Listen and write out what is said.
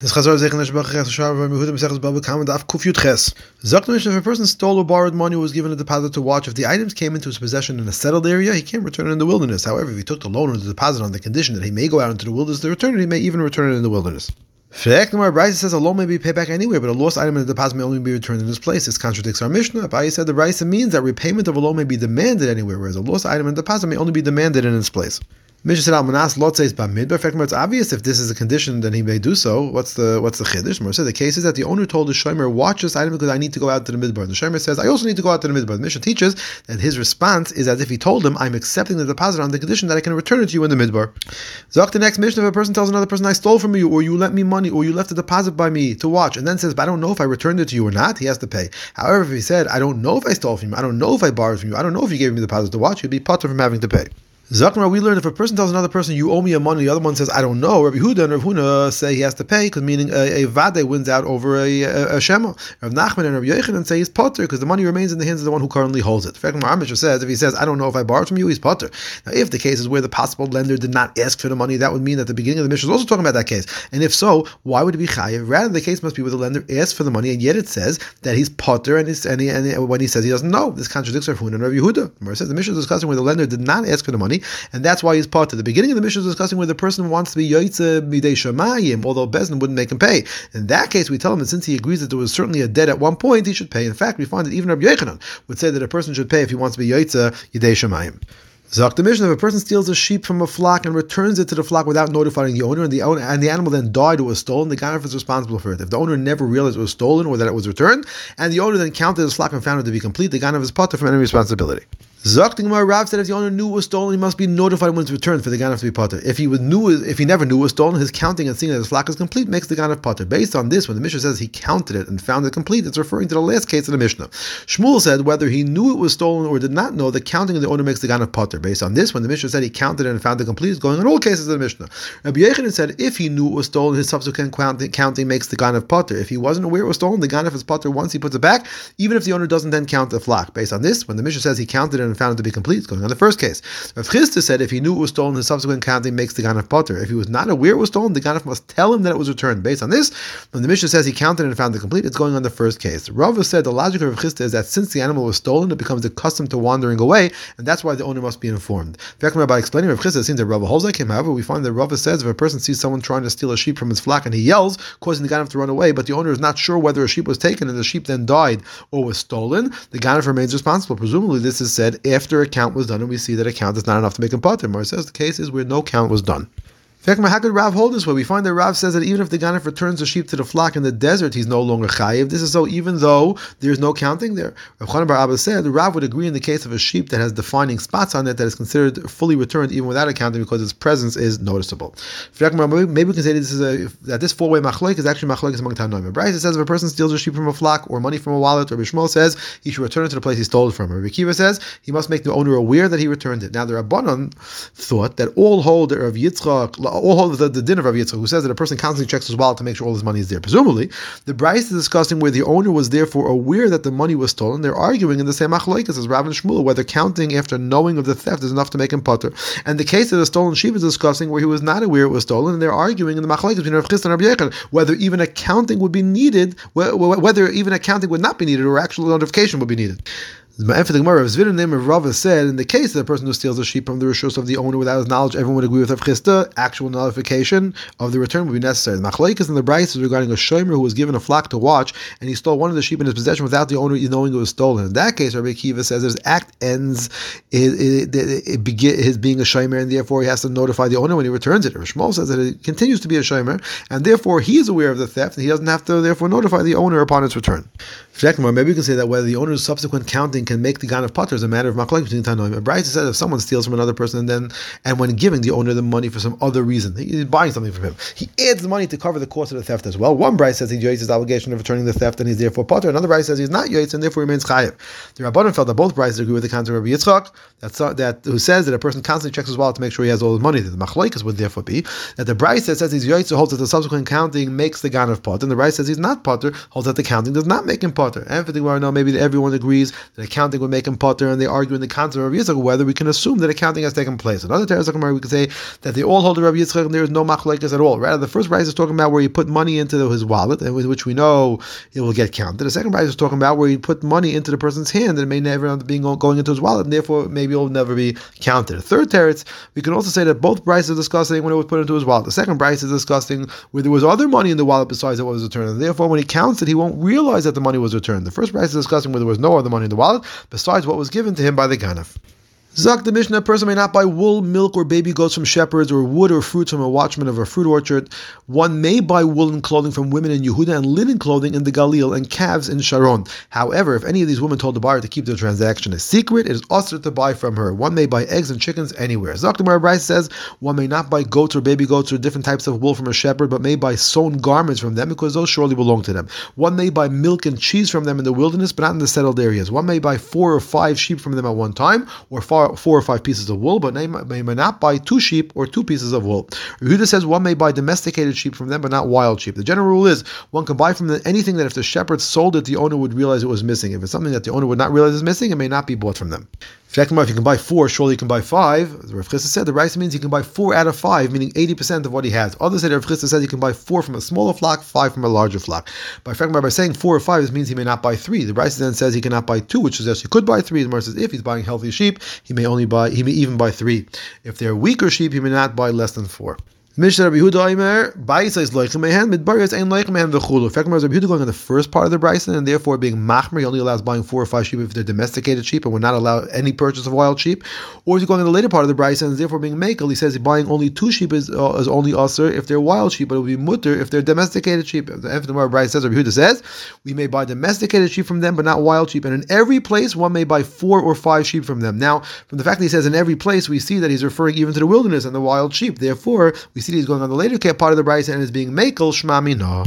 This Chazar Zeichen Neshbach Ches Shar Yehuda Mesechus Baba Kama Daf Kuf Yud Ches. Zakta Mishnah, if a person stole or borrowed money was given a deposit to watch, if the items came into his possession in a settled area, he can't return it in the wilderness. However, if he took the loan or the deposit on the condition that he may go out into the wilderness to return it, he may even return it in the wilderness. Fact number Brisa says a loan may be paid back anywhere, but a lost item in the deposit may only be returned in this place. This contradicts our Mishnah. Abaye said the Brisa means that repayment of a loan may be demanded anywhere, whereas a lost item in the deposit may only be demanded in its place. Mishnah said Almanas Lot says Bamidbar. Fact, it's obvious if this is a condition, then he may do so. What's the what's the chiddush? More said the case is that the owner told the shomer, "Watch this item because I need to go out to the midbar." The shomer says, "I also need to go out to the midbar." The Mishnah teaches that his response is as if he told him, "I'm accepting the deposit on the condition that I can return it to you in the midbar." Zok the next Mishnah, if a person tells another person, "I stole from you," or "You lent me money," or "You left a deposit by me to watch," and then says, "But I don't know if I returned it to you or not," he has to pay. However, if he said, "I don't know if I stole from you," "I don't know if I borrowed from you," "I don't know if you gave me the deposit to watch," he'd be putter from having to pay. Zakmar, we learned if a person tells another person, you owe me a money, the other one says, I don't know, Rabbi Huda and Rabbi Huna say he has to pay, because meaning a, a vade wins out over a, a, a shema. Rav Nachman and Rabbi Yochanan say he's potter, because the money remains in the hands of the one who currently holds it. In fact, says, if he says, I don't know if I borrowed from you, he's potter. Now, if the case is where the possible lender did not ask for the money, that would mean that the beginning of the Mishnah is also talking about that case. And if so, why would it be chayiv? Rather, the case must be where the lender asked for the money, and yet it says that he's potter, and, and, he, and he, when he says he doesn't know, this contradicts Rav Huna and Rabbi Yehuda. says the Mishnah is discussing where the lender did not ask for the money, and that's why he's part of the beginning of the Mishnah is discussing where the person wants to be yoitze midei shamayim, although Beis Din wouldn't make him pay. In that case, we tell him that since he agrees that there was certainly a debt at one point, he should pay. In fact, we find that even Rabbi Yochanan would say that a person should pay if he wants to be yoitze yidei shamayim. Zok the Mishnah: If a person steals a sheep from a flock and returns it to the flock without notifying the owner, and the owner and the animal then died or was stolen, the ganef is responsible for it. If the owner never realized it was stolen or that it was returned, and the owner then counted his flock and found it to be complete, the ganef is potter from any responsibility. Zakting Rav said if the owner knew it was stolen, he must be notified when it's returned for the ganef to be potter. If he was knew, if he never knew it was stolen, his counting and seeing that his flock is complete makes the ganef potter. Based on this, when the Mishnah says he counted it and found it complete, it's referring to the last case of the Mishnah. Shmuel said whether he knew it was stolen or did not know, the counting of the owner makes the ganef potter. Based on this, when the Mishnah said he counted it and found it complete, it's going on all cases of the Mishnah. Rabbi Yochanan said if he knew it was stolen, his subsequent counting, counting makes the ganef potter. If he wasn't aware it was stolen, the ganef is potter once he puts it back, even if the owner doesn't then count the flock. Based on this, when the Mishnah says he counted it and found it to be complete, it's going on the first case. Rav Chisda said if he knew it was stolen, his subsequent counting makes the ganef potter. If he was not aware it was stolen, the ganef must tell him that it was returned. Based on this, when the Mishnah says he counted and found it complete, it's going on the first case. Rava said the logic of Rav Chisda is that since the animal was stolen, it becomes accustomed to wandering away, and that's why the owner must be informed. By explaining Rav Chisda, it seems that Rava holds like him. However, we find that Rava says if a person sees someone trying to steal a sheep from his flock and he yells, causing the ganef to run away, but the owner is not sure whether a sheep was taken and the sheep then died or was stolen, the ganef remains responsible. Presumably, this is said after a count was done, and we see that a count is not enough to make him potter. Mar says the case is where no count was done. How could Rav hold this way? We find that Rav says that even if the Ganef returns the sheep to the flock in the desert, he's no longer chayiv. This is so even though there's no counting there. Rav Chanan Bar Abba said Rav would agree in the case of a sheep that has defining spots on it that is considered fully returned even without accounting because its presence is noticeable. Maybe we can say this is a, that this four-way machlek is actually machlek among Tanoim. Brisa says if a person steals a sheep from a flock or money from a wallet, Shmuel says he should return it to the place he stole it from. Rabbi Akiva says he must make the owner aware that he returned it. Now the Rabbanon thought that all hold of Yitzchak, all hold the, the din of Rav Yitzchak, who says that a person constantly checks his wallet to make sure all his money is there. Presumably, the Brisa is discussing where the owner was therefore aware that the money was stolen. They're arguing in the same machlokes as Rav and Shmuel whether counting after knowing of the theft is enough to make him putter. And the case of the stolen sheep is discussing where he was not aware it was stolen, and they're arguing in the machlokes between Rav Chisda and Rav Yechon whether even accounting would be needed, whether even accounting would not be needed, or actual notification would be needed. The Gemara, Zvin name of Rava said, in the case of the person who steals a sheep from the rishos of the owner without his knowledge, everyone would agree with Rav Chisda, actual notification of the return would be necessary. The Machlaikas in the Brisa is regarding a shomer who was given a flock to watch, and he stole one of the sheep in his possession without the owner knowing it was stolen. In that case, Rabbi Akiva says his act ends it, it, it, his being a shomer, and therefore he has to notify the owner when he returns it. Rishmol says that it continues to be a shomer, and therefore he is aware of the theft, and he doesn't have to therefore notify the owner upon its return. Maybe we can say that whether the owner's subsequent counting can make the ganef potter is a matter of machlek between Tanoim. A Brisa says if someone steals from another person and then and when giving the owner the money for some other reason, he's buying something from him, he adds money to cover the cost of the theft as well. One Brisa says he yoyes his obligation of returning the theft and he's therefore potter. Another Brisa says he's not yoyes and therefore remains chayiv. The Rabbanon felt that both Brises agree with the counter of Rabbi Yitzchak that, that who says that a person constantly checks his wallet to make sure he has all his money. The machlekes would therefore be that the Brisa says he's yoyes holds that the subsequent counting makes the ganef potter, and the Brisa says he's not potter holds that the counting does not make him potter. And for the no, maybe everyone agrees that counting would make him potter, and they argue in the concept of Yitzchak whether we can assume that accounting has taken place. Another Teres we could say that they all hold the Rabbi Yitzchak and there is no machlekes at all. Rather, the first Brisa is talking about where you put money into his wallet, and with which we know it will get counted. The second Brisa is talking about where you put money into the person's hand, and it may never end up being going into his wallet, and therefore maybe it will never be counted. Third teretz, we can also say that both prices are discussing when it was put into his wallet. The second Brisa is discussing where there was other money in the wallet besides what was returned, and therefore when he counts it, he won't realize that the money was returned. The first Brisa is discussing where there was no other money in the wallet besides what was given to him by the ganef. Zak the Mishnah, a person may not buy wool, milk, or baby goats from shepherds, or wood or fruits from a watchman of a fruit orchard. One may buy woolen clothing from women in Yehuda and linen clothing in the Galil and calves in Sharon. However, if any of these women told the buyer to keep their transaction a secret, it is also to buy from her. One may buy eggs and chickens anywhere. Zak the Brisa says one may not buy goats or baby goats or different types of wool from a shepherd, but may buy sewn garments from them because those surely belong to them. One may buy milk and cheese from them in the wilderness, but not in the settled areas. One may buy four or five sheep from them at one time, or far four or five pieces of wool, but they may, may not buy two sheep or two pieces of wool. Yehuda says one may buy domesticated sheep from them, but not wild sheep. The general rule is one can buy from them anything that if the shepherd sold it, the owner would realize it was missing. If it's something that the owner would not realize is missing, it may not be bought from them. If you can buy four, surely you can buy five. As Rav Chisda said, the rice means you can buy four out of five, meaning 80% of what he has. Others say Rav Chisda says you can buy four from a smaller flock, five from a larger flock. By by saying four or five, this means he may not buy three. The rice then says he cannot buy two, which suggests he could buy three. The Gemara says if he's buying healthy sheep, he may only buy, he may even buy three. If they're weaker sheep, he may not buy less than four. Mishnah Rabbi Yehuda Omer, Baisa is loichem mehen, midbar is loichem mehen v'chulu. In fact, Rabbi Yehuda going on the first part of the Bryson, and therefore being machmer, he only allows buying four or five sheep if they're domesticated sheep, and would not allow any purchase of wild sheep. Or if he's going in the later part of the Bryson, and therefore being makel, he says buying only two sheep is, uh, is only usher if they're wild sheep, but it would be mutter if they're domesticated sheep. The Efnemar Bryson says, Rabbi Yehuda says, we may buy domesticated sheep from them, but not wild sheep. And in every place, one may buy four or five sheep from them. Now, from the fact that he says in every place, we see that he's referring even to the wilderness and the wild sheep. Therefore, we see he's going on the later part of the Brisa and is being Makel Shmamina.